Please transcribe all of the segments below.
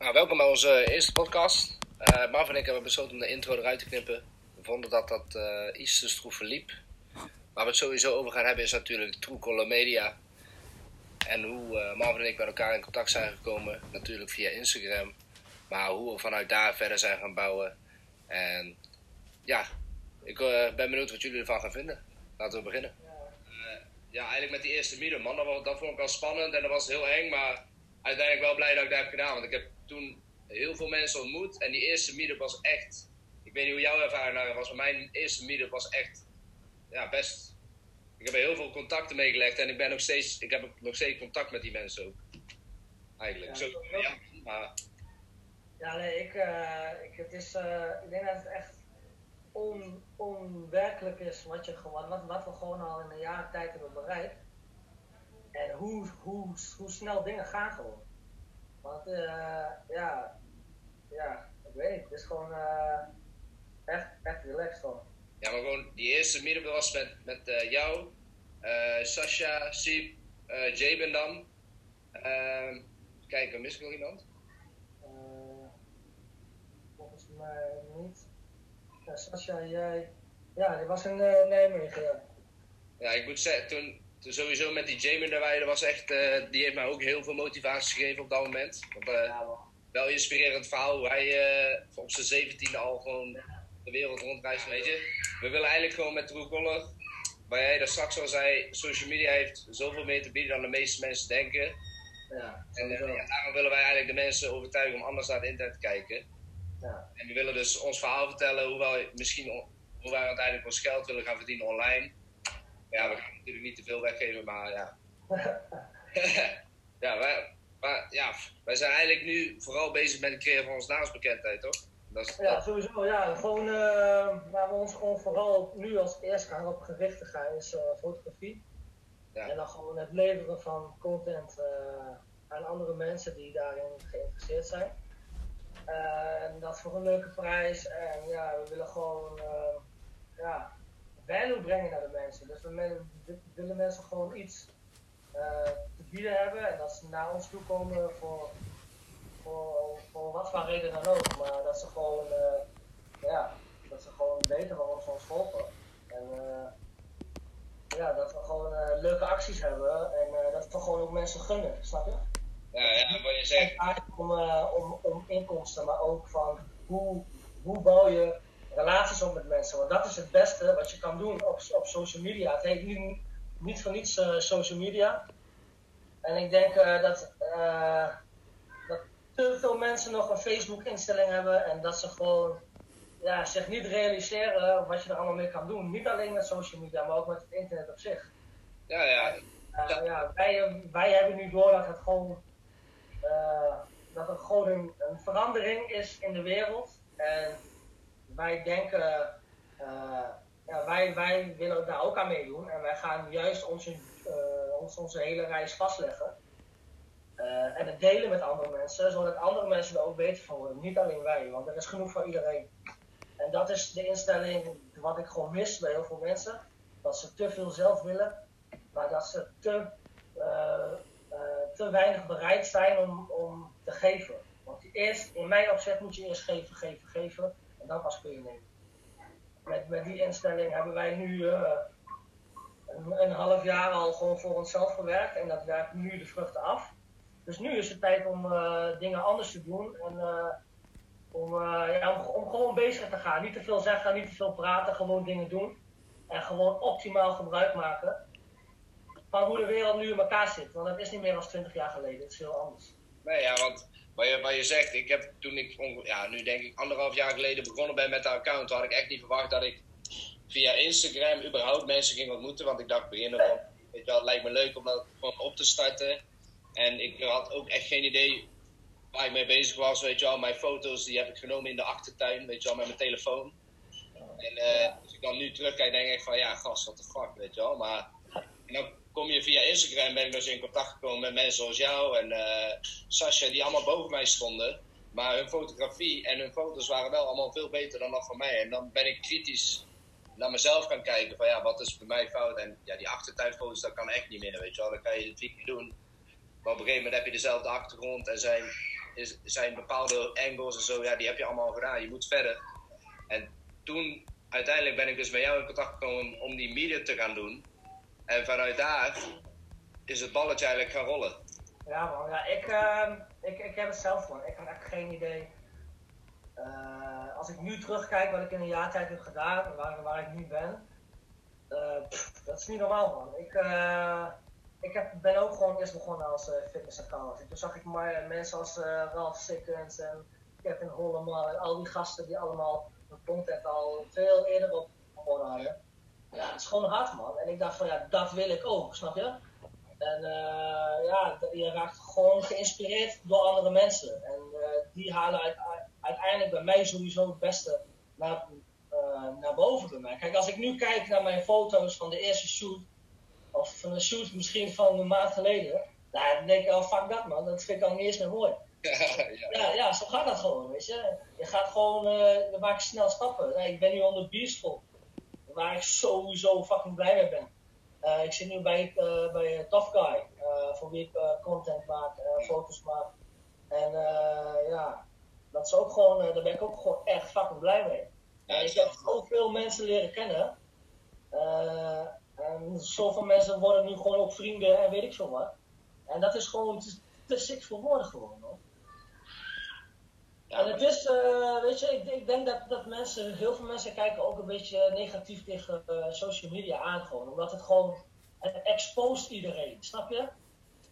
Nou, welkom bij onze eerste podcast. Uh, Marv en ik hebben besloten om de intro eruit te knippen. We vonden dat dat uh, iets te stroef verliep. Waar we het sowieso over gaan hebben is natuurlijk True Media. En hoe Marvin en ik met elkaar in contact zijn gekomen. Natuurlijk via Instagram. Maar hoe we vanuit daar verder zijn gaan bouwen. En ja, ik ben benieuwd wat jullie ervan gaan vinden. Laten we beginnen. ja, eigenlijk met die eerste meetup man. Dat, dat vond ik wel spannend en dat was heel eng. Maar uiteindelijk wel blij dat ik dat heb gedaan. Want ik heb toen heel veel mensen ontmoet. En die eerste meetup was echt. Ik weet niet hoe jouw ervaring was, maar mijn eerste meetup was echt. Ja, best. Ik heb er heel veel contacten meegelegd en ik ben nog steeds. Ik heb nog steeds contact met die mensen ook. Eigenlijk. Ja, Zo, ja, maar... ja nee, ik, uh, ik, het is, uh, ik denk dat het echt on, onwerkelijk is wat, je gewoon, wat, wat we gewoon al in een jaar tijd hebben bereikt. En hoe, hoe, hoe snel dingen gaan gewoon. Want uh, ja, ja, ik weet niet. Het is gewoon uh, echt, echt relaxed gewoon. Ja, maar gewoon die eerste meetup was met, met uh, jou, Sasha, Siep, Jabin dan. Ehm, kijk, mis ik nog iemand? volgens mij niet. Ja, Sasha, jij. Ja, die was in Nijmegen. Ja. ja, ik moet zeggen, toen sowieso met die Jamie erbij, dat was echt, uh, die heeft mij ook heel veel motivatie gegeven op dat moment. Want, ja, wel inspirerend verhaal hoe hij uh, op zijn zeventiende al gewoon de wereld rondreist, weet je. We willen eigenlijk gewoon met Truecaller, waar jij daar straks al zei, social media heeft zoveel meer te bieden dan de meeste mensen denken. Ja, en ja, daarom willen wij eigenlijk de mensen overtuigen om anders naar het internet te kijken. Ja. En we willen dus ons verhaal vertellen hoe wij misschien hoe wij uiteindelijk ons geld willen gaan verdienen online ja, we gaan natuurlijk niet te veel weggeven, maar ja. ja, wij, maar, ja, wij zijn eigenlijk nu vooral bezig met het creëren van onze naamsbekendheid, toch? Dat is, ja, sowieso. Ja, gewoon uh, waar we ons gewoon vooral nu als eerste gaan op gericht te gaan is uh, fotografie. Ja. En dan gewoon het leveren van content uh, aan andere mensen die daarin geïnteresseerd zijn. en dat voor een leuke prijs. En ja, we willen gewoon ja, value brengen naar de mensen. Dus we willen mensen gewoon iets uh, te bieden hebben en dat ze naar ons toe komen voor, voor, voor wat voor reden dan ook. Maar dat ze gewoon, uh, ja, dat ze gewoon weten waarom ze ons volgen. En uh, ja, dat we gewoon leuke acties hebben en dat we gewoon ook mensen gunnen, snap je? Ja, ja, wat je zegt. Om, om, om inkomsten, maar ook van hoe, hoe bouw je relaties op met mensen. Want dat is het beste wat je kan doen op, op social media. Het heet niet, niet voor niets uh, social media. En ik denk uh, dat, uh, dat te veel mensen nog een Facebook-instelling hebben en dat ze gewoon ja, zich niet realiseren wat je er allemaal mee kan doen. Niet alleen met social media, maar ook met het internet op zich. Ja, ja. ja. ja wij, wij hebben nu door dat het gewoon, dat er gewoon een, een verandering is in de wereld. En wij denken, uh, ja, wij, wij willen daar ook aan meedoen. En wij gaan juist onze, onze hele reis vastleggen. Uh, en het delen met andere mensen, zodat andere mensen er ook beter van worden. Niet alleen wij, want er is genoeg voor iedereen. En dat is de instelling wat ik gewoon mis bij heel veel mensen. Dat ze te veel zelf willen, maar dat ze te, te weinig bereid zijn om, om te geven. Want eerst, in mijn opzet moet je eerst geven, geven, geven en dan pas kun je nemen. Met, met die instelling hebben wij nu uh, een, half jaar al gewoon voor onszelf gewerkt en dat werkt nu de vruchten af. Dus nu is het tijd om uh, dingen anders te doen en uh, om, ja, om, gewoon bezig te gaan. Niet te veel zeggen, niet te veel praten, gewoon dingen doen. En gewoon optimaal gebruik maken van hoe de wereld nu in elkaar zit. Want dat is niet meer als 20 jaar geleden, het is heel anders. Nee, ja, want wat je, je zegt, ik heb toen ik, ja, nu denk ik anderhalf jaar geleden begonnen ben met de account, had ik echt niet verwacht dat ik via Instagram überhaupt mensen ging ontmoeten. Want ik dacht beginnen van, weet je wel, het lijkt me leuk om dat gewoon op te starten. En ik had ook echt geen idee waar ik mee bezig was, weet je wel. Mijn foto's die heb ik genomen in de achtertuin, weet je wel, met mijn telefoon. En uh, als ik dan nu terugkijk, denk ik van, ja, gast, wat de fuck, weet je wel. Maar kom je via Instagram, ben ik dus in contact gekomen met mensen zoals jou en uh, Sascha, die allemaal boven mij stonden. Maar hun fotografie en hun foto's waren wel allemaal veel beter dan dat van mij. En dan ben ik kritisch naar mezelf gaan kijken van ja, wat is bij mij fout? En ja, die achtertuinfoto's, dat kan echt niet meer, weet je wel. Dat kan je het weekje doen. Maar op een gegeven moment heb je dezelfde achtergrond en zijn is, zijn bepaalde angles en zo, ja, die heb je allemaal gedaan. Je moet verder. En toen, uiteindelijk ben ik dus met jou in contact gekomen om die media te gaan doen. En vanuit daar is het balletje eigenlijk gaan rollen. Ja man, ja, ik, uh, ik, ik heb het zelf man. Ik heb echt geen idee. Uh, als ik nu terugkijk wat ik in een jaar tijd heb gedaan, waar, waar ik nu ben, uh, dat is niet normaal man. Ik, uh, ik heb, ben ook gewoon eerst begonnen als uh, fitnessaccount. Toen zag ik maar mensen als Ralph Sikkens en Kevin Holleman en al die gasten die allemaal hun content al veel eerder op hadden. Ja, het is gewoon hard man. En ik dacht van ja, dat wil ik ook, snap je? En uh, ja, je raakt gewoon geïnspireerd door andere mensen. En uh, die halen uit, uiteindelijk bij mij sowieso het beste naar, uh, naar boven bij mij. Kijk, als ik nu kijk naar mijn foto's van de eerste shoot, of van de shoot misschien van een maand geleden, nou, dan denk ik, oh fuck dat man, dat vind ik al niet eens meer mooi. Ja, ja. ja, ja zo gaat dat gewoon, weet je. Je gaat gewoon, dan maak je snel stappen. Nee, ik ben nu onder Beastful, waar ik sowieso fucking blij mee ben. Uh, ik zit nu bij, uh, bij Tough Guy, voor wie ik content maak, foto's maak. En ja, dat is ook gewoon, daar ben ik ook gewoon echt fucking blij mee. Ik heb zoveel mensen leren kennen. en zoveel mensen worden nu gewoon ook vrienden en weet ik veel wat. En dat is gewoon te, te sick voor woorden gewoon. Hoor. En het is, uh, weet je, ik, ik, denk dat, dat mensen, heel veel mensen kijken ook een beetje negatief tegen uh, social media aan gewoon. Omdat het gewoon, het expost iedereen, snap je?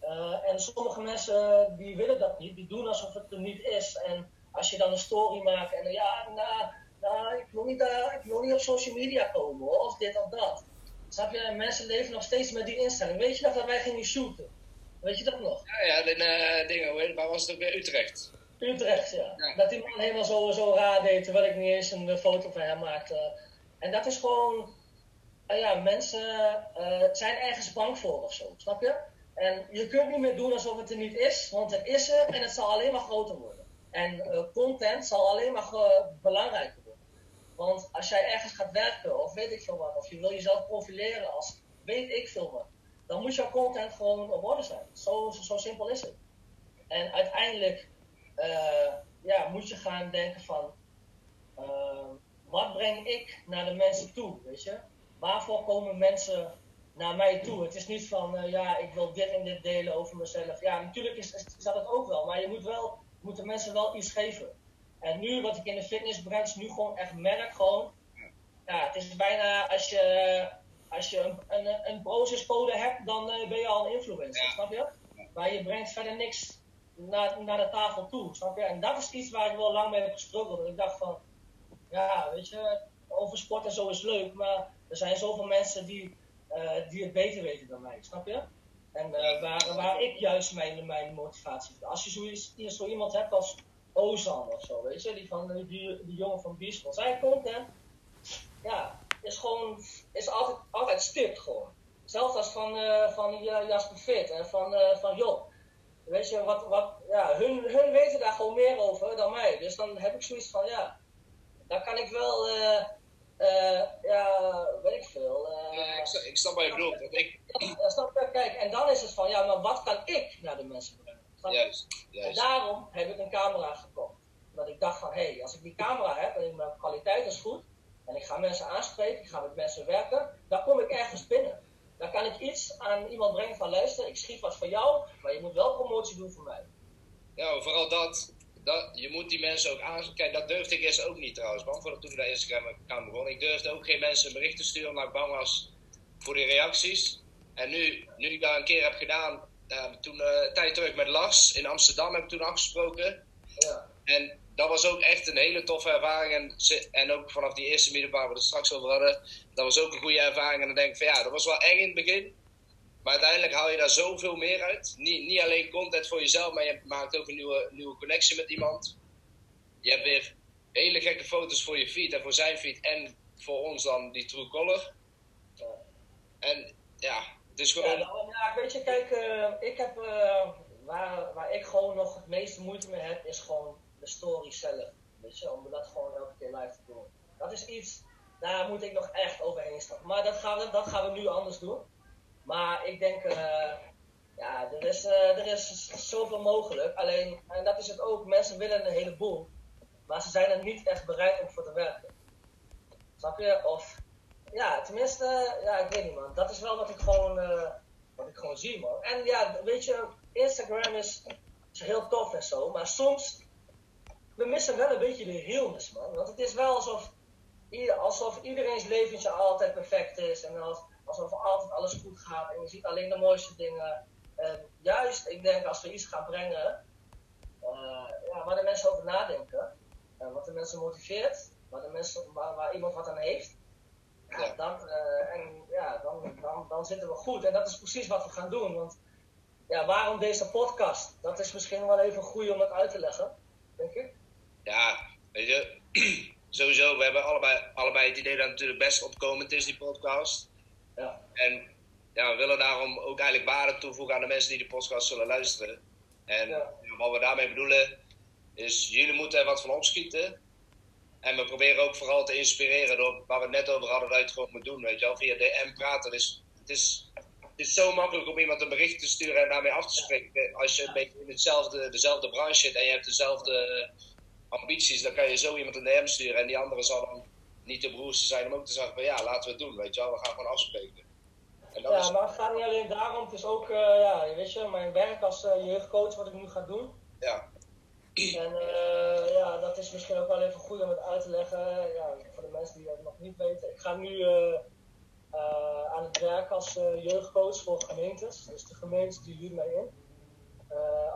Uh, en sommige mensen die willen dat niet, die doen alsof het er niet is. En als je dan een story maakt en ja, nou, nou ik, wil niet, ik wil niet op social media komen hoor, of dit of dat. Snap je? En mensen leven nog steeds met die instelling. Weet je nog dat wij gingen shooten? Weet je dat nog? Ja, ja, de dingen, waar was het ook weer Utrecht? Utrecht, ja. Dat die man helemaal zo, zo raar deed, terwijl ik niet eens een foto van hem maakte. En dat is gewoon, uh, ja, mensen uh, zijn ergens bang voor of zo, snap je? En je kunt niet meer doen alsof het er niet is, want het is er en het zal alleen maar groter worden. En uh, content zal alleen maar belangrijker worden. Want als jij ergens gaat werken, of weet ik veel wat, of je wil jezelf profileren als weet ik veel wat, dan moet jouw content gewoon op orde zijn. Zo, zo, zo simpel is het. En uiteindelijk uh, ja, moet je gaan denken van, uh, wat breng ik naar de mensen toe, weet je? Waarvoor komen mensen naar mij toe? Het is niet van, uh, ja, ik wil dit en dit delen over mezelf. Ja, natuurlijk is, is, dat het ook wel, maar je moet wel, moeten mensen wel iets geven. En nu, wat ik in de fitnessbranche nu gewoon echt merk, gewoon, ja, het is bijna als je, als je een, een, een procescode hebt, dan ben je al een influencer, ja. snap je? Maar je brengt verder niks naar, naar de tafel toe, snap je? En dat is iets waar ik wel lang mee heb gestruggeld. ik dacht van, ja, weet je, over sport en zo is leuk, maar er zijn zoveel mensen die, uh, die het beter weten dan mij, snap je? En uh, waar, waar ik juist mijn, mijn motivatie Als je zoiets, zo iemand hebt als Ozan of zo, weet je, die, van, die, die jongen van Beastful. Zij komt, hè, ja, is gewoon, is altijd, altijd stipt gewoon. Zelfs als van, uh, van Jasper Fit en van, van Job. Weet je, wat, wat, ja, hun, hun weten daar gewoon meer over dan mij. Dus dan heb ik zoiets van, ja, dan kan ik wel, uh, uh, ja, weet ik veel. Uh, ja, ik, ik snap wat je bedoelt. Ik... Ja, snap je? Kijk, en dan is het van, ja, maar wat kan ik naar de mensen brengen? Juist, juist. En daarom heb ik een camera gekocht. Dat ik dacht van, hé, hey, als ik die camera heb en mijn kwaliteit is goed, en ik ga mensen aanspreken, ik ga met mensen werken, dan kom ik ergens binnen. Dan kan ik iets aan iemand brengen van luister, ik schiet wat voor jou, maar je moet wel promotie doen voor mij. Ja, vooral dat. dat je moet die mensen ook aan. Kijk, dat durfde ik eerst ook niet trouwens, man. Voordat toen ik naar Instagram kwam begon. Ik durfde ook geen mensen berichten te sturen omdat ik bang was voor die reacties. En nu, nu ik dat een keer heb gedaan, uh, toen uh, een tijd terug met Lars in Amsterdam heb ik toen afgesproken. Ja. En dat was ook echt een hele toffe ervaring. En, en ook vanaf die eerste middelbaar waar we het straks over hadden, dat was ook een goede ervaring. En dan denk ik van ja, dat was wel eng in het begin. Maar uiteindelijk haal je daar zoveel meer uit. Niet, niet alleen content voor jezelf, maar je maakt ook een nieuwe, nieuwe connectie met iemand. Je hebt weer hele gekke foto's voor je feed en voor zijn feed. En voor ons dan die True Color. En ja, het is gewoon... Ja, ja weet je, kijk, uh, ik heb... Uh, waar, waar ik gewoon nog het meeste moeite mee heb, is gewoon de story zelf. Weet je, om dat gewoon elke keer live te doen. Dat is iets, daar moet ik nog echt overheen stappen. Maar dat gaan we, dat gaan we nu anders doen. Maar ik denk, uh, Ja, er is, uh, er is zoveel mogelijk. Alleen, en dat is het ook, mensen willen een heleboel. Maar ze zijn er niet echt bereid om voor te werken. Snap je? Of, ja, tenminste, ja, ik weet niet man. Dat is wel wat ik gewoon, uh, wat ik gewoon zie man. En ja, weet je, Instagram is, heel tof en zo. Maar soms, we missen wel een beetje de realness man. Want het is wel alsof, alsof iedereen's leventje altijd perfect is. En alsof altijd alles goed gaat. En je ziet alleen de mooiste dingen. En juist, ik denk als we iets gaan brengen, uh, ja, waar de mensen over nadenken, uh, wat de mensen motiveert, waar, de mensen, waar, waar iemand wat aan heeft, ja, dan, uh, en, ja dan, dan, dan zitten we goed. En dat is precies wat we gaan doen. Want ja, waarom deze podcast? Dat is misschien wel even goed om het uit te leggen, denk ik. Ja, weet je, sowieso, we hebben allebei, allebei het idee dat het natuurlijk best opkomend is, die podcast. En ja, we willen daarom ook eigenlijk waarde toevoegen aan de mensen die de podcast zullen luisteren. En wat we daarmee bedoelen is, jullie moeten er wat van opschieten. En we proberen ook vooral te inspireren door waar we het net over hadden, dat je het gewoon moet doen, weet je wel. Via DM praten. Dus het is, het is zo makkelijk om iemand een bericht te sturen en daarmee af te spreken. Als je een beetje in hetzelfde, dezelfde branche zit en je hebt dezelfde ambities, dan kan je zo iemand een DM sturen. En die andere zal dan niet de broerste zijn om ook te zeggen van ja, laten we het doen, weet je wel. We gaan gewoon afspreken ja, maar het gaat niet alleen daarom. Het is ook, uh, ja, weet je, mijn werk als uh, jeugdcoach wat ik nu ga doen. Ja. En uh, ja, dat is misschien ook wel even goed om het uit te leggen. Ja, voor de mensen die het nog niet weten. Ik ga nu aan het werk als jeugdcoach voor gemeentes. Dus de gemeentes die huurt mij in.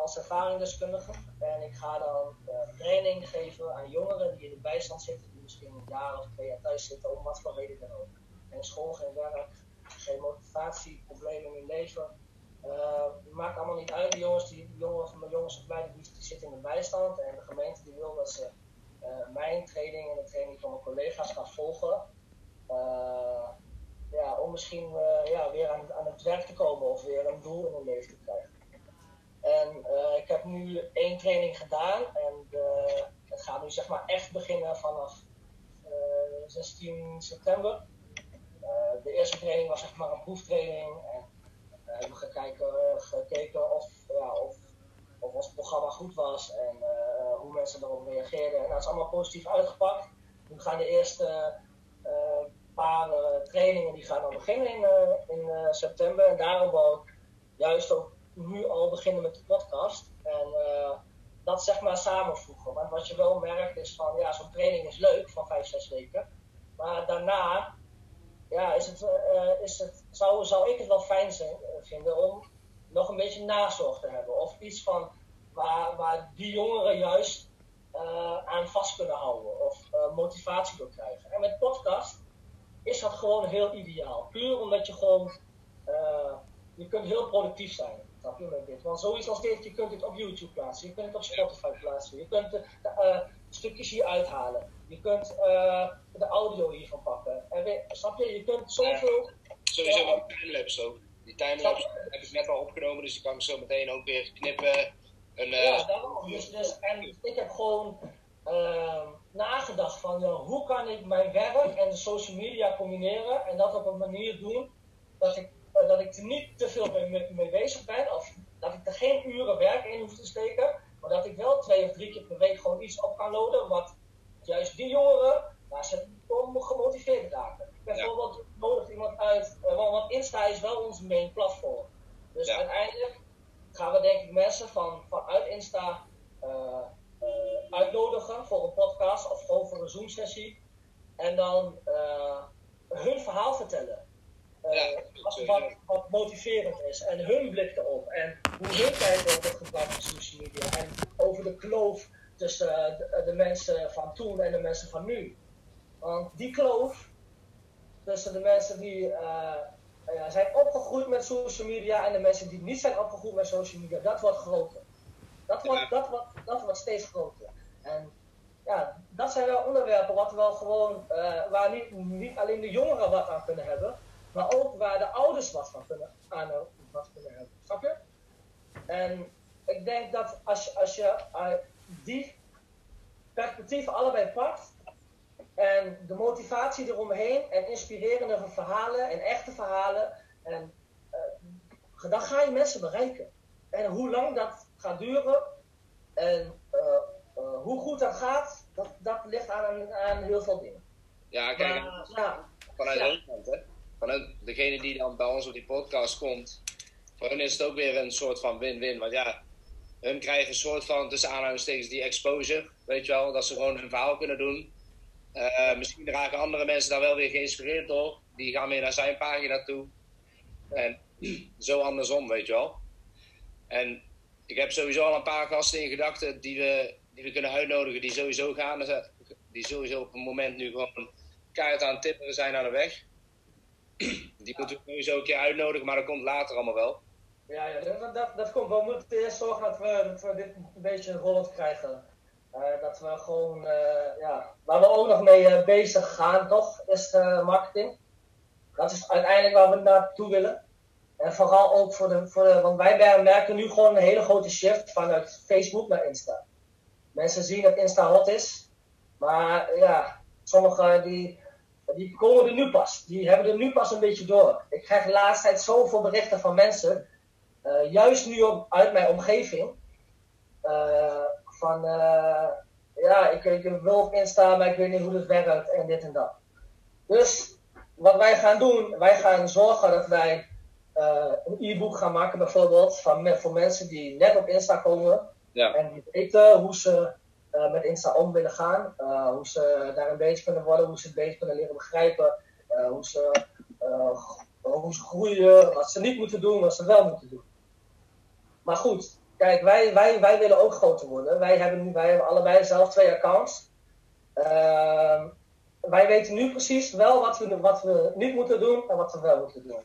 als ervaringsdeskundige. En ik ga dan training geven aan jongeren die in de bijstand zitten. Die misschien een jaar of twee jaar thuis zitten, om wat voor reden dan ook. Geen school, geen werk, geen motivatie, problemen in hun leven. Uh, maakt allemaal niet uit. De jongens, die, de jongen van mijn die, die zitten in de bijstand. En de gemeente die wil dat ze uh, mijn training en de training van mijn collega's gaan volgen. Uh, ja, om misschien ja, weer aan, aan, het werk te komen of weer een doel in hun leven te krijgen. En ik heb nu één training gedaan en het gaat nu zeg maar echt beginnen vanaf 16 september. Eh, de eerste training was zeg maar een proeftraining. En hebben we gekeken, gekeken of, ja, of, of ons programma goed was en uh, hoe mensen erop reageerden. En dat is allemaal positief uitgepakt. Nu gaan de eerste paar trainingen die gaan beginnen in, september. En daarom wou ik juist ook nu al beginnen met de podcast. En dat zeg maar samenvoegen. Want wat je wel merkt is van, ja, zo'n training is leuk van vijf, zes weken. Maar daarna ja, is het, uh, is het, zou, zou ik het wel fijn zijn, uh, vinden om nog een beetje nazorg te hebben. Of iets van waar, waar die jongeren juist uh, aan vast kunnen houden. Of motivatie door krijgen. En met podcast is dat gewoon heel ideaal. Puur omdat je gewoon, je kunt heel productief zijn. Snap je met dit? Want zoiets als dit, je kunt het op YouTube plaatsen. Je kunt het op Spotify plaatsen. Je kunt de stukjes hier uithalen. Je kunt uh, de audio hiervan pakken. En weer, snap je? Je kunt zoveel. Ja, sowieso wel timelapse ook. Die timelapse heb ik net al opgenomen, dus die kan ik zo meteen ook weer knippen. En, uh, ja, daarom. Dus, dus, en ik heb gewoon uh, nagedacht van ja, hoe kan ik mijn werk en de social media combineren en dat op een manier doen dat ik, uh, dat ik er niet te veel mee, mee, bezig ben. Of dat ik er geen uren werk in hoef te steken, maar dat ik wel twee of drie keer per week gewoon iets op kan loaden wat juist die jongeren, waar ze om gemotiveerd raken. Bijvoorbeeld ja. nodigt iemand uit, uh, want Insta is wel ons main platform. Dus uiteindelijk gaan we denk ik mensen van, vanuit Insta uh, uh, uitnodigen voor een podcast of gewoon voor een Zoom sessie. En dan hun verhaal vertellen. Ja, wat, wat, motiverend is. En hun blik erop. En hoe hun kijken op het gebruik van social media. En over de kloof tussen eh, de, de, mensen van toen en de mensen van nu. Want die kloof tussen de mensen die uh, zijn opgegroeid met social media en de mensen die niet zijn opgegroeid met social media, dat wordt groter. Dat wordt, dat wordt, dat wordt steeds groter. En ja, dat zijn wel onderwerpen wat wel gewoon, uh, waar niet, niet alleen de jongeren wat aan kunnen hebben, maar ook waar de ouders wat van kunnen, aan wat kunnen hebben. Snap je? En ik denk dat als, als je die perspectieven allebei pakt. En de motivatie eromheen en inspirerende verhalen en echte verhalen. En uh, dan ga je mensen bereiken. En hoe lang dat gaat duren en hoe goed dat gaat, dat, dat ligt aan, aan heel veel dingen. Ja, kijk, ja, vanuit ja. kant, hè? Vanuit degene die dan bij ons op die podcast komt, voor hen is het ook weer een soort van win-win. Want ja, hun krijgen een soort van, tussen aanhalingstekens, die exposure. Weet je wel, dat ze gewoon hun verhaal kunnen doen. Uh, misschien raken andere mensen daar wel weer geïnspireerd door. Die gaan weer naar zijn pagina toe. En zo andersom, weet je wel. En ik heb sowieso al een paar gasten in gedachten die we, die we kunnen uitnodigen, die sowieso gaan. Die sowieso op een moment nu gewoon keihard aan het tipperen zijn aan de weg. Die moeten we sowieso een keer uitnodigen, maar dat komt later allemaal wel. Ja, ja dat, dat, komt. We moeten eerst zorgen dat we, dat we dit een beetje rollend krijgen. Uh, dat we gewoon, uh, ja, waar we ook nog mee uh, bezig gaan, toch, is de marketing. Dat is uiteindelijk waar we naartoe willen. En vooral ook voor de, voor de, want wij merken nu gewoon een hele grote shift vanuit Facebook naar Insta. Mensen zien dat Insta hot is, maar ja, sommigen die, die komen er nu pas. Die hebben er nu pas een beetje door. Ik krijg de laatste tijd zoveel berichten van mensen uh, juist nu op, uit mijn omgeving. Uh, van uh, ja, ik, ik wil op Insta, maar ik weet niet hoe het werkt en dit en dat. Dus wat wij gaan doen, wij gaan zorgen dat wij een e-book gaan maken bijvoorbeeld van, voor mensen die net op Insta komen. Ja. En die weten hoe ze met Insta om willen gaan. hoe ze daarin bezig kunnen worden, hoe ze het beter kunnen leren begrijpen. hoe, ze, hoe ze groeien, wat ze niet moeten doen, wat ze wel moeten doen. Maar goed, kijk, wij, wij, wij willen ook groter worden. Wij hebben, wij hebben allebei zelf twee accounts. Uh, wij weten nu precies wel wat we, wat we niet moeten doen en wat we wel moeten doen.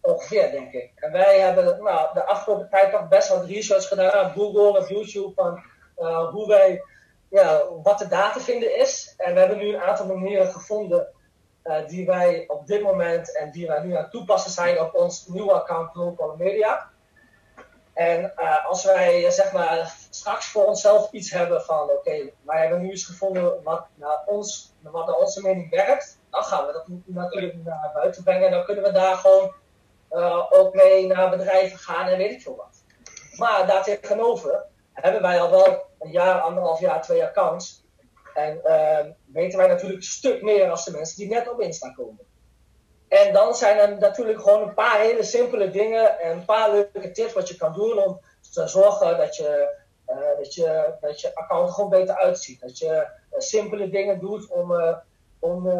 Ongeveer, denk ik. En wij hebben nou, de afgelopen tijd toch best wat research gedaan op Google, op YouTube, van uh, hoe wij, ja, wat de data vinden is. En we hebben nu een aantal manieren gevonden uh, die wij op dit moment en die wij nu aan het toepassen zijn op ons nieuwe account Global Media. En uh, als wij zeg maar straks voor onszelf iets hebben van oké, wij hebben nu eens gevonden wat naar, ons, wat naar onze mening werkt, dan gaan we dat natuurlijk naar buiten brengen. En dan kunnen we daar gewoon uh, ook mee naar bedrijven gaan en weet ik veel wat. Maar daartegenover hebben wij al wel een jaar, anderhalf jaar, twee accounts. En weten wij natuurlijk een stuk meer als de mensen die net op Insta komen. En dan zijn er natuurlijk gewoon een paar hele simpele dingen en een paar leuke tips wat je kan doen om te zorgen dat je, uh, dat je, dat je account gewoon beter uitziet. Dat je uh, simpele dingen doet om, om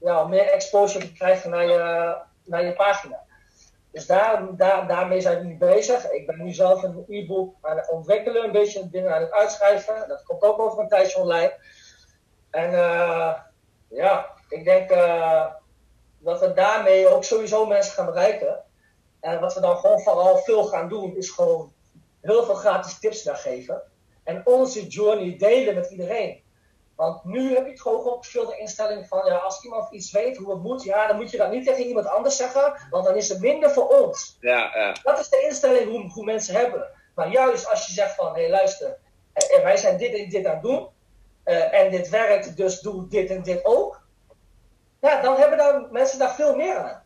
ja, meer exposure te krijgen naar je, naar je pagina. Dus daar, daar, daarmee zijn we nu bezig. Ik ben nu zelf een e-book aan het ontwikkelen, een beetje dingen aan het uitschrijven. Dat komt ook over een tijdje online. En ja, ik denk uh, dat we daarmee ook sowieso mensen gaan bereiken. En wat we dan gewoon vooral veel gaan doen, is gewoon heel veel gratis tips daar geven. En onze journey delen met iedereen. Want nu heb ik gewoon opgevuld de instelling van, ja, als iemand iets weet hoe het moet, ja, dan moet je dat niet tegen iemand anders zeggen, want dan is het minder voor ons. Ja, ja. Dat is de instelling hoe, hoe mensen hebben. Maar juist als je zegt van, hé hey, luister, eh, wij zijn dit en dit aan het doen, uh, en dit werkt, dus doe dit en dit ook ja, dan hebben daar mensen daar veel meer aan.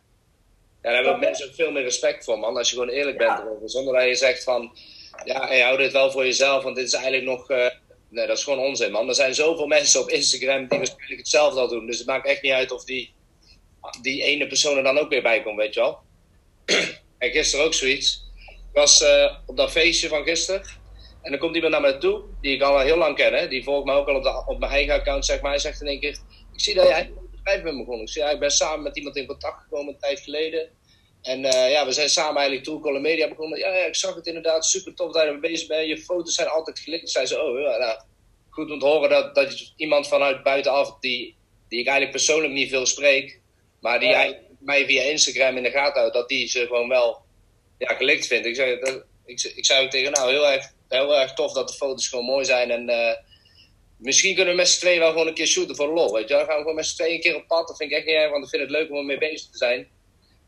Ja, daar hebben mensen ook veel meer respect voor, man. Als je gewoon eerlijk bent erover. Zonder dat je zegt van, ja, hey, hou dit wel voor jezelf, want dit is eigenlijk nog... Uh, nee, dat is gewoon onzin, man. Er zijn zoveel mensen op Instagram die waarschijnlijk hetzelfde al doen. Dus het maakt echt niet uit of die, die ene persoon er dan ook weer bij komt, weet je wel. en gisteren ook zoiets. Ik was uh, op dat feestje van gisteren. En dan komt iemand naar me toe, die ik al heel lang ken. Hè? Die volgt me ook al op, de, op mijn eigen account, zeg maar. Hij zegt in één keer, ik zie dat jij bedrijf ben begonnen. Ik, zei, ik ben samen met iemand in contact gekomen een tijd geleden. En uh, ja, we zijn samen eigenlijk Toolcaller Media begonnen. Ja, ja, ik zag het inderdaad. Super tof dat je ermee bezig bent. Je foto's zijn altijd gelikt. Zei ze, oh ja, nou, goed om te horen dat, dat iemand vanuit buitenaf, die, die ik eigenlijk persoonlijk niet veel spreek, maar die ja. mij via Instagram in de gaten houdt, dat die ze gewoon wel ja, gelikt vindt. Ik zei, dat, ik, ik zei ook tegen nou, heel erg, heel erg tof dat de foto's gewoon mooi zijn. En uh, Misschien kunnen we met z'n tweeën wel gewoon een keer shooten voor lol. Weet je? Dan gaan we gewoon met z'n tweeën een keer op pad. Dat vind ik echt niet erg, want ik vind het leuk om ermee bezig te zijn.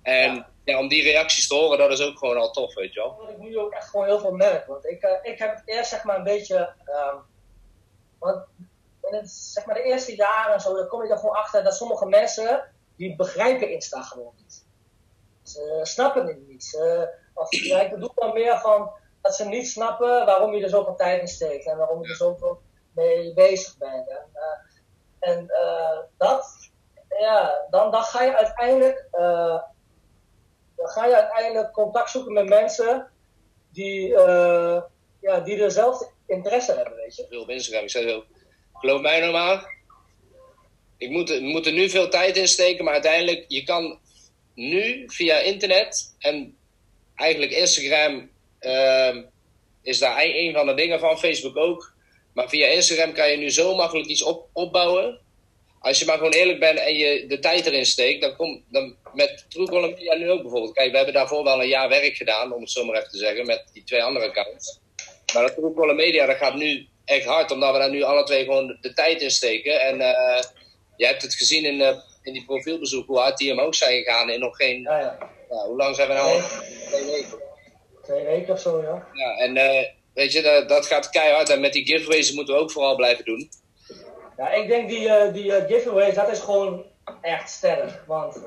En ja. om die reacties te horen, dat is ook gewoon al tof, weet je wel. Wat ik nu ook echt gewoon heel veel merk. Want ik, uh, ik heb het eerst zeg maar een beetje. Um, want in het, zeg maar de eerste jaren zo, dan kom je er gewoon achter dat sommige mensen die begrijpen Insta gewoon niet. Ze snappen het niet. Ze, of, ja, ik bedoel dan meer van dat ze niet snappen waarom je er zoveel tijd in steekt en waarom je er zoveel mee bezig bent. En, uh, en uh, dat, ja, dan, dan ga je uiteindelijk, uh, ga je uiteindelijk contact zoeken met mensen die, ja, die dezelfde interesse hebben, weet je. Veel mensen hebben, ik zeg zo, geloof mij normaal, ik moet, moet er nu veel tijd in steken, maar uiteindelijk, je kan nu via internet en eigenlijk Instagram uh, is daar een van de dingen van, Facebook ook. Maar via Instagram kan je nu zo makkelijk iets op, opbouwen. Als je maar gewoon eerlijk bent en je de tijd erin steekt, dan komt dan met True Columbia nu ook bijvoorbeeld. Kijk, we hebben daarvoor wel een jaar werk gedaan, om het zo maar even te zeggen, met die twee andere accounts. Maar dat True Media, dat gaat nu echt hard, omdat we daar nu alle twee gewoon de tijd in steken. En uh, je hebt het gezien in, uh, in die profielbezoek, hoe hard die omhoog zijn gegaan in nog geen... Ja, ja. Nou, hoe lang zijn we nou? Twee weken. Twee weken of zo, ja. Ja, en uh, weet je, dat, dat gaat keihard. En met die giveaways moeten we ook vooral blijven doen. Ja, ik denk die, uh, die uh, giveaways, dat is gewoon echt sterk. Want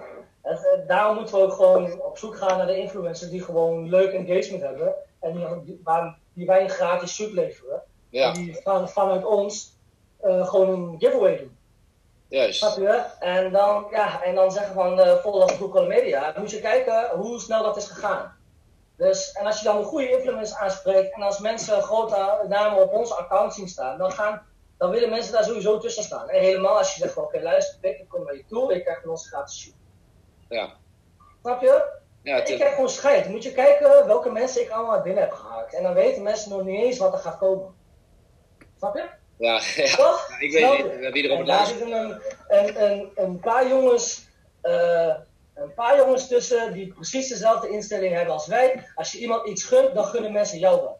het, daarom moeten we ook gewoon op zoek gaan naar de influencers die gewoon leuk engagement hebben. En die, waar, die wij een gratis shoot leveren. Ja. Die van, vanuit ons gewoon een giveaway doen. Juist. Snap je? En dan, ja, en dan zeggen van uh, volg Google Media. Dan moet je kijken hoe snel dat is gegaan. Dus, en als je dan een goede influencer aanspreekt en als mensen grote namen op onze account zien staan, dan, gaan, dan willen mensen daar sowieso tussen staan. En helemaal als je zegt van oké, okay, luister, ik kom naar je toe, ik krijg van ons gratis shoot. Ja. Snap je? Ja, ik krijg gewoon scheid. Moet je kijken welke mensen ik allemaal binnen heb gehaakt. En dan weten mensen nog niet eens wat er gaat komen. Snap je? Ja, ja. ik weet niet wie erop Daar zitten een, een, een, een paar jongens. Uh, een paar jongens tussen die precies dezelfde instelling hebben als wij. Als je iemand iets gunt, dan gunnen mensen jou dat.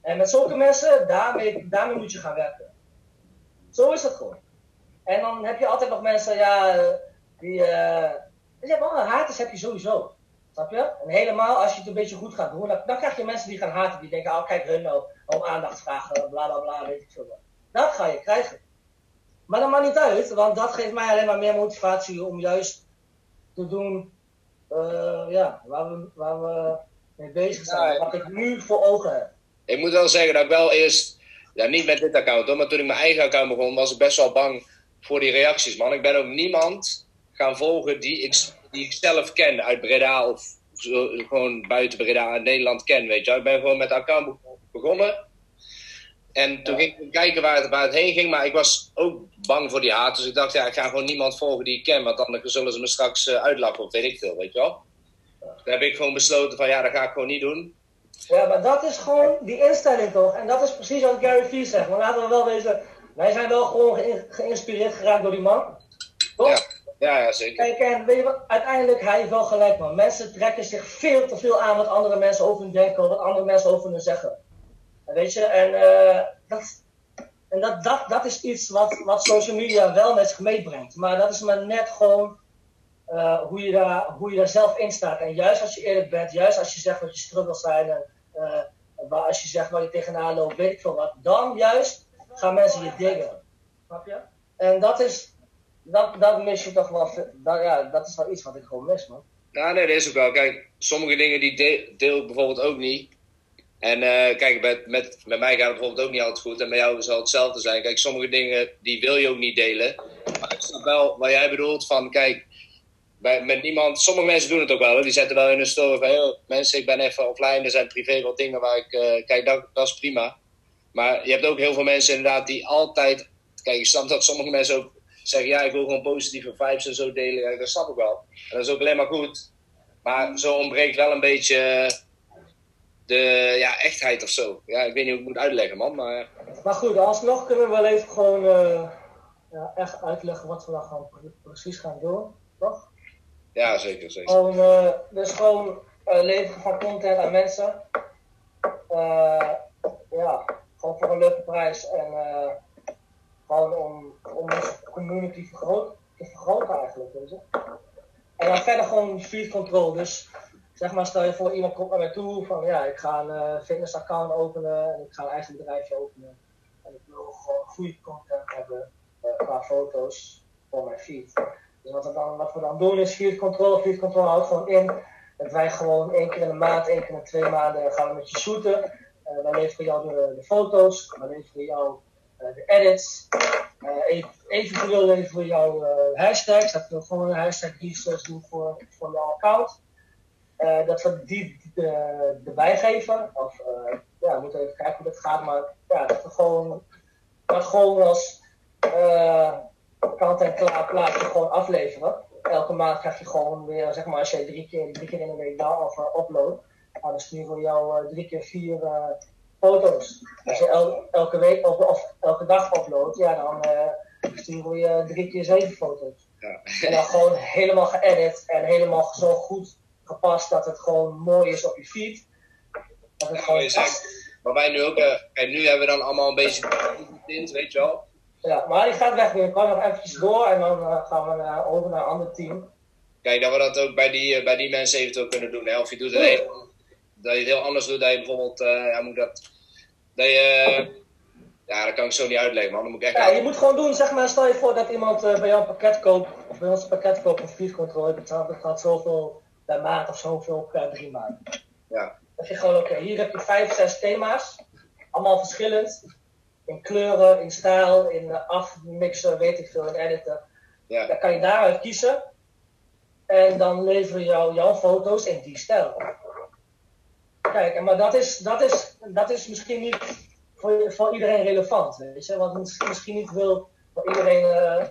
En met zulke mensen, daarmee, daarmee moet je gaan werken. Zo is dat gewoon. En dan heb je altijd nog mensen, ja, die. Uh, je hebt haters heb je sowieso. Snap je? En helemaal als je het een beetje goed gaat doen, dan, dan krijg je mensen die gaan haten. Die denken, oh kijk hun nou, om aandacht vragen, bla bla bla, weet ik veel Dat ga je krijgen. Maar dat maakt niet uit, want dat geeft mij alleen maar meer motivatie om juist te doen uh, ja, waar, we, waar we mee bezig zijn. wat ik nu voor ogen heb. Ik moet wel zeggen dat ik wel eerst, ja, niet met dit account hoor, maar toen ik mijn eigen account begon, was ik best wel bang voor die reacties, man. Ik ben ook niemand gaan volgen die ik, die ik zelf ken uit Breda of zo, gewoon buiten Breda in Nederland ken, weet je. Ik ben gewoon met de account begonnen. En toen ging ik kijken waar het, waar het heen ging, maar ik was ook bang voor die haat. Dus ik dacht, ja, ik ga gewoon niemand volgen die ik ken, want dan zullen ze me straks uh, uitlachen of weet ik veel, weet je wel. Toen heb ik gewoon besloten van, ja, dat ga ik gewoon niet doen. Ja, maar dat is gewoon die instelling toch? En dat is precies wat Gary Vee zegt. Maar laten we wel wezen, wij zijn wel gewoon geïnspireerd geraakt door die man. Toch? Ja, ja, ja zeker. Kijk, en weet je wat, uiteindelijk, hij heeft wel gelijk, man. Mensen trekken zich veel te veel aan wat andere mensen over hun denken, wat andere mensen over hun zeggen. Weet je, en, uh, dat, en dat, dat, dat is iets wat, wat social media wel met zich meebrengt. Maar dat is maar net gewoon uh, hoe, je daar, hoe je daar zelf in staat. En juist als je eerlijk bent, juist als je zegt wat je struggles zijn, en uh, als je zegt waar je tegenaan loopt, weet ik veel wat, dan juist gaan mensen je diggen. Snap je? En dat is, dat, dat mis je toch wel, dat, ja, dat is wel iets wat ik gewoon mis, man. Ja, nee, dat is ook wel. Kijk, sommige dingen die deel ik bijvoorbeeld ook niet. En uh, kijk, met, met, met mij gaat het bijvoorbeeld ook niet altijd goed. En bij jou zal het hetzelfde zijn. Kijk, sommige dingen die wil je ook niet delen. Maar ik snap wel wat jij bedoelt van, kijk, met niemand... Sommige mensen doen het ook wel. Die zetten wel in hun story van, heel mensen, ik ben even offline. Er zijn privé wat dingen waar ik... Uh, kijk, dat, dat is prima. Maar je hebt ook heel veel mensen inderdaad die altijd... Kijk, ik snap dat sommige mensen ook zeggen... Ja, ik wil gewoon positieve vibes en zo delen. Ja, dat snap ik wel. En dat is ook alleen maar goed. Maar zo ontbreekt wel een beetje de ja, echtheid of zo. Ja, ik weet niet hoe ik moet uitleggen, man. Maar, maar goed, alsnog kunnen we wel even gewoon uh, ja, echt uitleggen wat we dan gaan precies gaan doen, toch? Ja, zeker. Gewoon, uh, dus gewoon uh, leveren van content aan mensen. ja, gewoon voor een leuke prijs. En gewoon om, om onze community te vergroten eigenlijk. Weet? En dan verder gewoon feed control. Dus zeg maar, stel je voor, iemand komt naar mij toe van ja, ik ga een fitnessaccount openen en ik ga een eigen bedrijfje openen. En ik wil gewoon goede content hebben qua foto's voor mijn feed. Wat we, dan, wat we dan doen is feed control. Feed control houdt gewoon in Dat wij gewoon één keer in de maand, één keer in twee maanden gaan we met je shooten. Uh, wij leveren jou de, foto's, wij leveren jou uh, de edits. Uh, eventueel leveren we jou hashtags, dat we gewoon een hashtag research doen voor, voor jouw account. dat we die erbij geven. Of ja, we moeten even kijken hoe dat gaat, maar ja, dat we gewoon, maar gewoon als kant-en-klaar plaatje gewoon afleveren. Elke maand krijg je gewoon weer, zeg maar, als je drie keer, drie keer in de week daarover uploadt, dan sturen we jou drie keer vier foto's. Als je el, elke week of, of, elke dag uploadt, ja, dan uh, sturen we je drie keer zeven foto's. Ja. En dan gewoon helemaal geëdit en helemaal zo goed gepast dat het gewoon mooi is op je feed. Dat het gewoon past. Maar wij nu ook, uh, en nu hebben we dan allemaal een beetje tint, weet je wel. Ja, maar die gaat weg weer. Ik kan nog eventjes door en dan uh, gaan we uh, over naar een ander team. Kijk, dat we dat ook bij die, bij die mensen eventueel kunnen doen. Hè? Of je doet het even dat je het heel anders doet. Dat je bijvoorbeeld, ja, moet dat, dat je, ja, dat kan ik zo niet uitleggen, man. Dan moet ik echt ja, je moet gewoon doen, zeg maar, stel je voor dat iemand bij jou een pakket koopt, of bij ons een pakket koopt of betaalt, dat gaat zoveel per maand of zoveel per drie maanden. Ja. Dat je gewoon, oké, hier heb je vijf, zes thema's, allemaal verschillend, in kleuren, in stijl, in afmixen, weet ik veel, in editen. Ja. Dan kan je daaruit kiezen. En dan leveren jou jouw foto's in die stijl. Kijk, maar dat is, dat is, dat is misschien niet voor, voor iedereen relevant. Weet je? Want misschien, misschien niet wil iedereen, uh,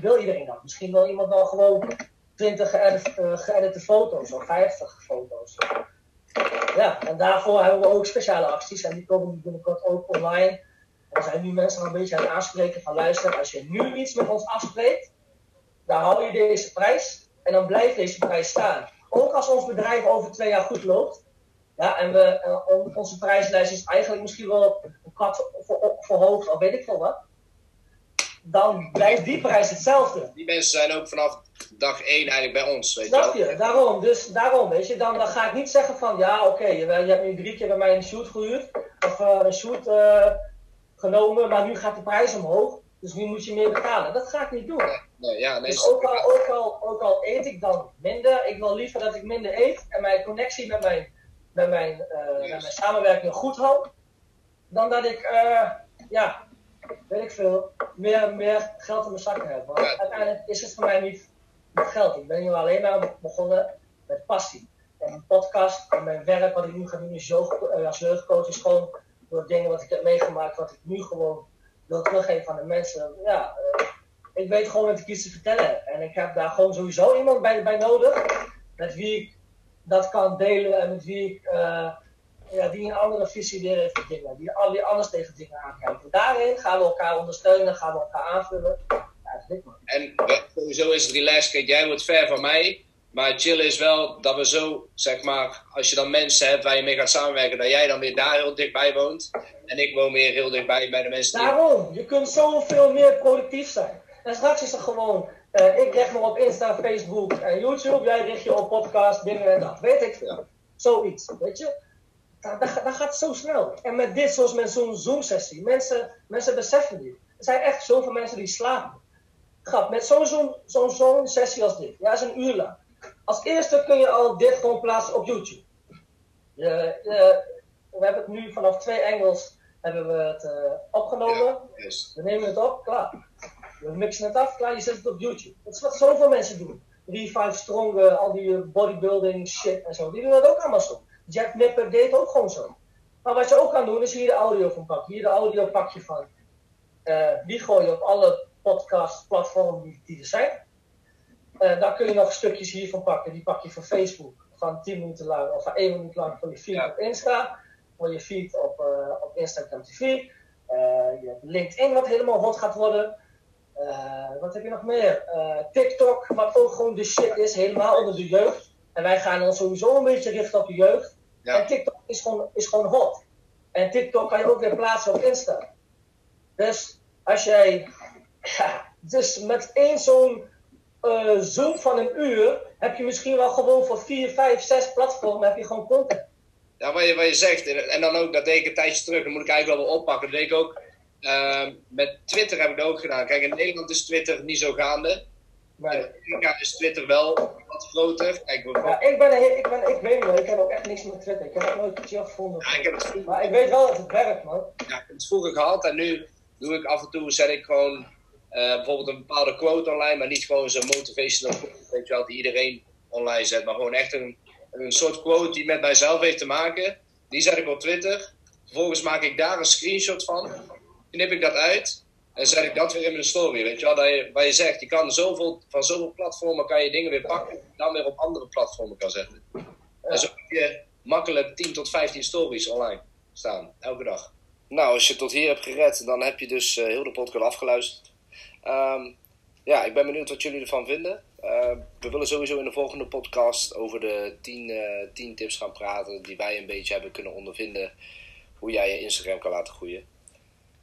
wil iedereen dat. Misschien wil iemand wel gewoon 20 geëdite, uh, foto's of 50 foto's. Ja, en daarvoor hebben we ook speciale acties en die komen binnenkort ook online. Er zijn nu mensen een beetje aan het aanspreken van luister, als je nu iets met ons afspreekt, dan hou je deze prijs en dan blijft deze prijs staan. Ook als ons bedrijf over twee jaar goed loopt, ja, en we, uh, onze prijslijst is eigenlijk misschien wel een kwart verhoogd, of weet ik veel wat. Dan blijft die prijs hetzelfde. Die mensen zijn ook vanaf dag één eigenlijk bij ons. Weet Snap je? Daarom, dus daarom, weet je. Dan, dan ga ik niet zeggen van, ja, oké, okay, je, je, hebt nu drie keer bij mij een shoot gehuurd. Of uh, een shoot uh, genomen, maar nu gaat de prijs omhoog. Dus nu moet je meer betalen. Dat ga ik niet doen. Nee, ja, nee, dus ook al, ook, al, ook al eet ik dan minder, ik wil liever dat ik minder eet en mijn connectie met mijn met mijn, uh, yes. mijn samenwerking goed hou, dan dat ik, uh, ja, weet ik veel, meer, meer geld in mijn zakken heb. Want uiteindelijk is het voor mij niet met geld. Ik ben hier alleen maar begonnen met passie. En mijn podcast en mijn werk wat ik nu ga doen is jeugdcoach is gewoon door dingen wat ik heb meegemaakt, wat ik nu gewoon wil teruggeven aan de mensen. Ja, ik weet gewoon wat ik iets te vertellen. En ik heb daar gewoon sowieso iemand bij, bij nodig met wie ik dat kan delen en met wie ik, uh, ja, die een andere visie weer heeft dingen, die, die anders tegen dingen aankijken. Daarin gaan we elkaar ondersteunen, gaan we elkaar aanvullen. Ja, man. En sowieso is het relaxed, kijk, jij wordt ver van mij. Maar chill is wel dat we zo, zeg maar, als je dan mensen hebt waar je mee gaat samenwerken, dat jij dan weer daar heel dichtbij woont. En ik woon weer heel dichtbij bij de mensen. Daarom, je kunt zoveel meer productief zijn. En straks is er gewoon uh, ik richt me op Insta, Facebook en YouTube. Jij richt je op podcast, dingen en dat. Weet ik veel. Zoiets, weet je. Dat, dat, dat, gaat zo snel. En met dit, zoals met zo'n Zoom-sessie. Mensen, mensen beseffen dit. Er zijn echt zoveel mensen die slapen. Grap, met zo'n zo'n zo'n zo sessie als dit. Ja, is een uur lang. Als eerste kun je al dit gewoon plaatsen op YouTube. Je, je, we hebben het nu vanaf twee Engels hebben we het uh, opgenomen. Ja, yes. We nemen het op, klaar. We mixen het af, klaar, je zet het op YouTube. Dat is wat zoveel mensen doen. Revive Strong, uh, al die bodybuilding shit en zo. Die doen dat ook allemaal zo. Jack Nipper deed ook gewoon zo. Maar wat je ook kan doen, is hier de audio van pakken. Hier de audio pak je van. Uh, die gooi je op alle podcast platformen die, die er zijn. Uh, daar kun je nog stukjes hiervan pakken. Die pak je van Facebook. Van 10 minuten lang of van 1 minuut lang voor je feed ja. op Insta. Voor je feed op, uh, op Instagram TV. je hebt LinkedIn wat helemaal hot gaat worden. Wat heb je nog meer? TikTok, wat ook gewoon de shit is, helemaal onder de jeugd. En wij gaan ons sowieso een beetje richten op de jeugd. Ja. En TikTok is gewoon, is gewoon hot. En TikTok kan je ook weer plaatsen op Insta. Dus als jij. Ja, dus met één zo'n uh, Zoom van een uur heb je misschien wel gewoon voor 4, 5, 6 platformen heb je gewoon content. Ja, wat je, wat je zegt. En dan ook, dat deed ik een tijdje terug, dan moet ik eigenlijk wel weer oppakken. Dat deed ik ook Uh, met Twitter heb ik dat ook gedaan. Kijk, in Nederland is Twitter niet zo gaande. Nee. In Amerika is Twitter wel wat groter. Kijk, ja, ik, ben, ik, ben, ik weet niet, ik heb ook echt niks met Twitter. Ik heb het nooit chill gevonden. Ja, ik heb het Maar ik weet wel dat het werkt, man. Ja, ik heb het vroeger gehad en nu doe ik af en toe, zet ik gewoon uh, bijvoorbeeld een bepaalde quote online, maar niet gewoon zo'n motivational quote, weet je wel, die iedereen online zet, maar gewoon echt een, een soort quote die met mijzelf heeft te maken. Die zet ik op Twitter. Vervolgens maak ik daar een screenshot van, knip ik dat uit en zet ik dat weer in mijn story. Weet je wel, dat je, waar je zegt, je kan zoveel, van zoveel platformen kan je dingen weer pakken en dan weer op andere platformen kan zetten. En zo heb je makkelijk 10 tot 15 stories online staan, elke dag. Nou, als je tot hier hebt gered, dan heb je dus uh, heel de podcast afgeluisterd. Um, ja, ik ben benieuwd wat jullie ervan vinden. Uh, we willen sowieso in de volgende podcast over de 10 uh, tips gaan praten die wij een beetje hebben kunnen ondervinden hoe jij je Instagram kan laten groeien.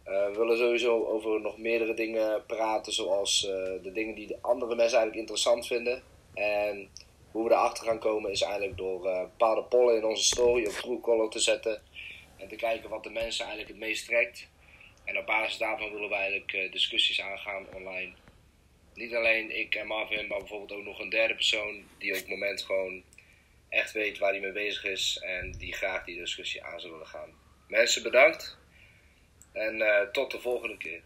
Uh, we willen sowieso over nog meerdere dingen praten, zoals de dingen die de andere mensen eigenlijk interessant vinden. En hoe we erachter gaan komen is eigenlijk door bepaalde pollen in onze story op Truecaller te zetten. En te kijken wat de mensen eigenlijk het meest trekt. En op basis daarvan willen we eigenlijk uh, discussies aangaan online. Niet alleen ik en Marvin, maar bijvoorbeeld ook nog een derde persoon die op het moment gewoon echt weet waar hij mee bezig is en die graag die discussie aan zou willen gaan. Mensen bedankt en uh, tot de volgende keer.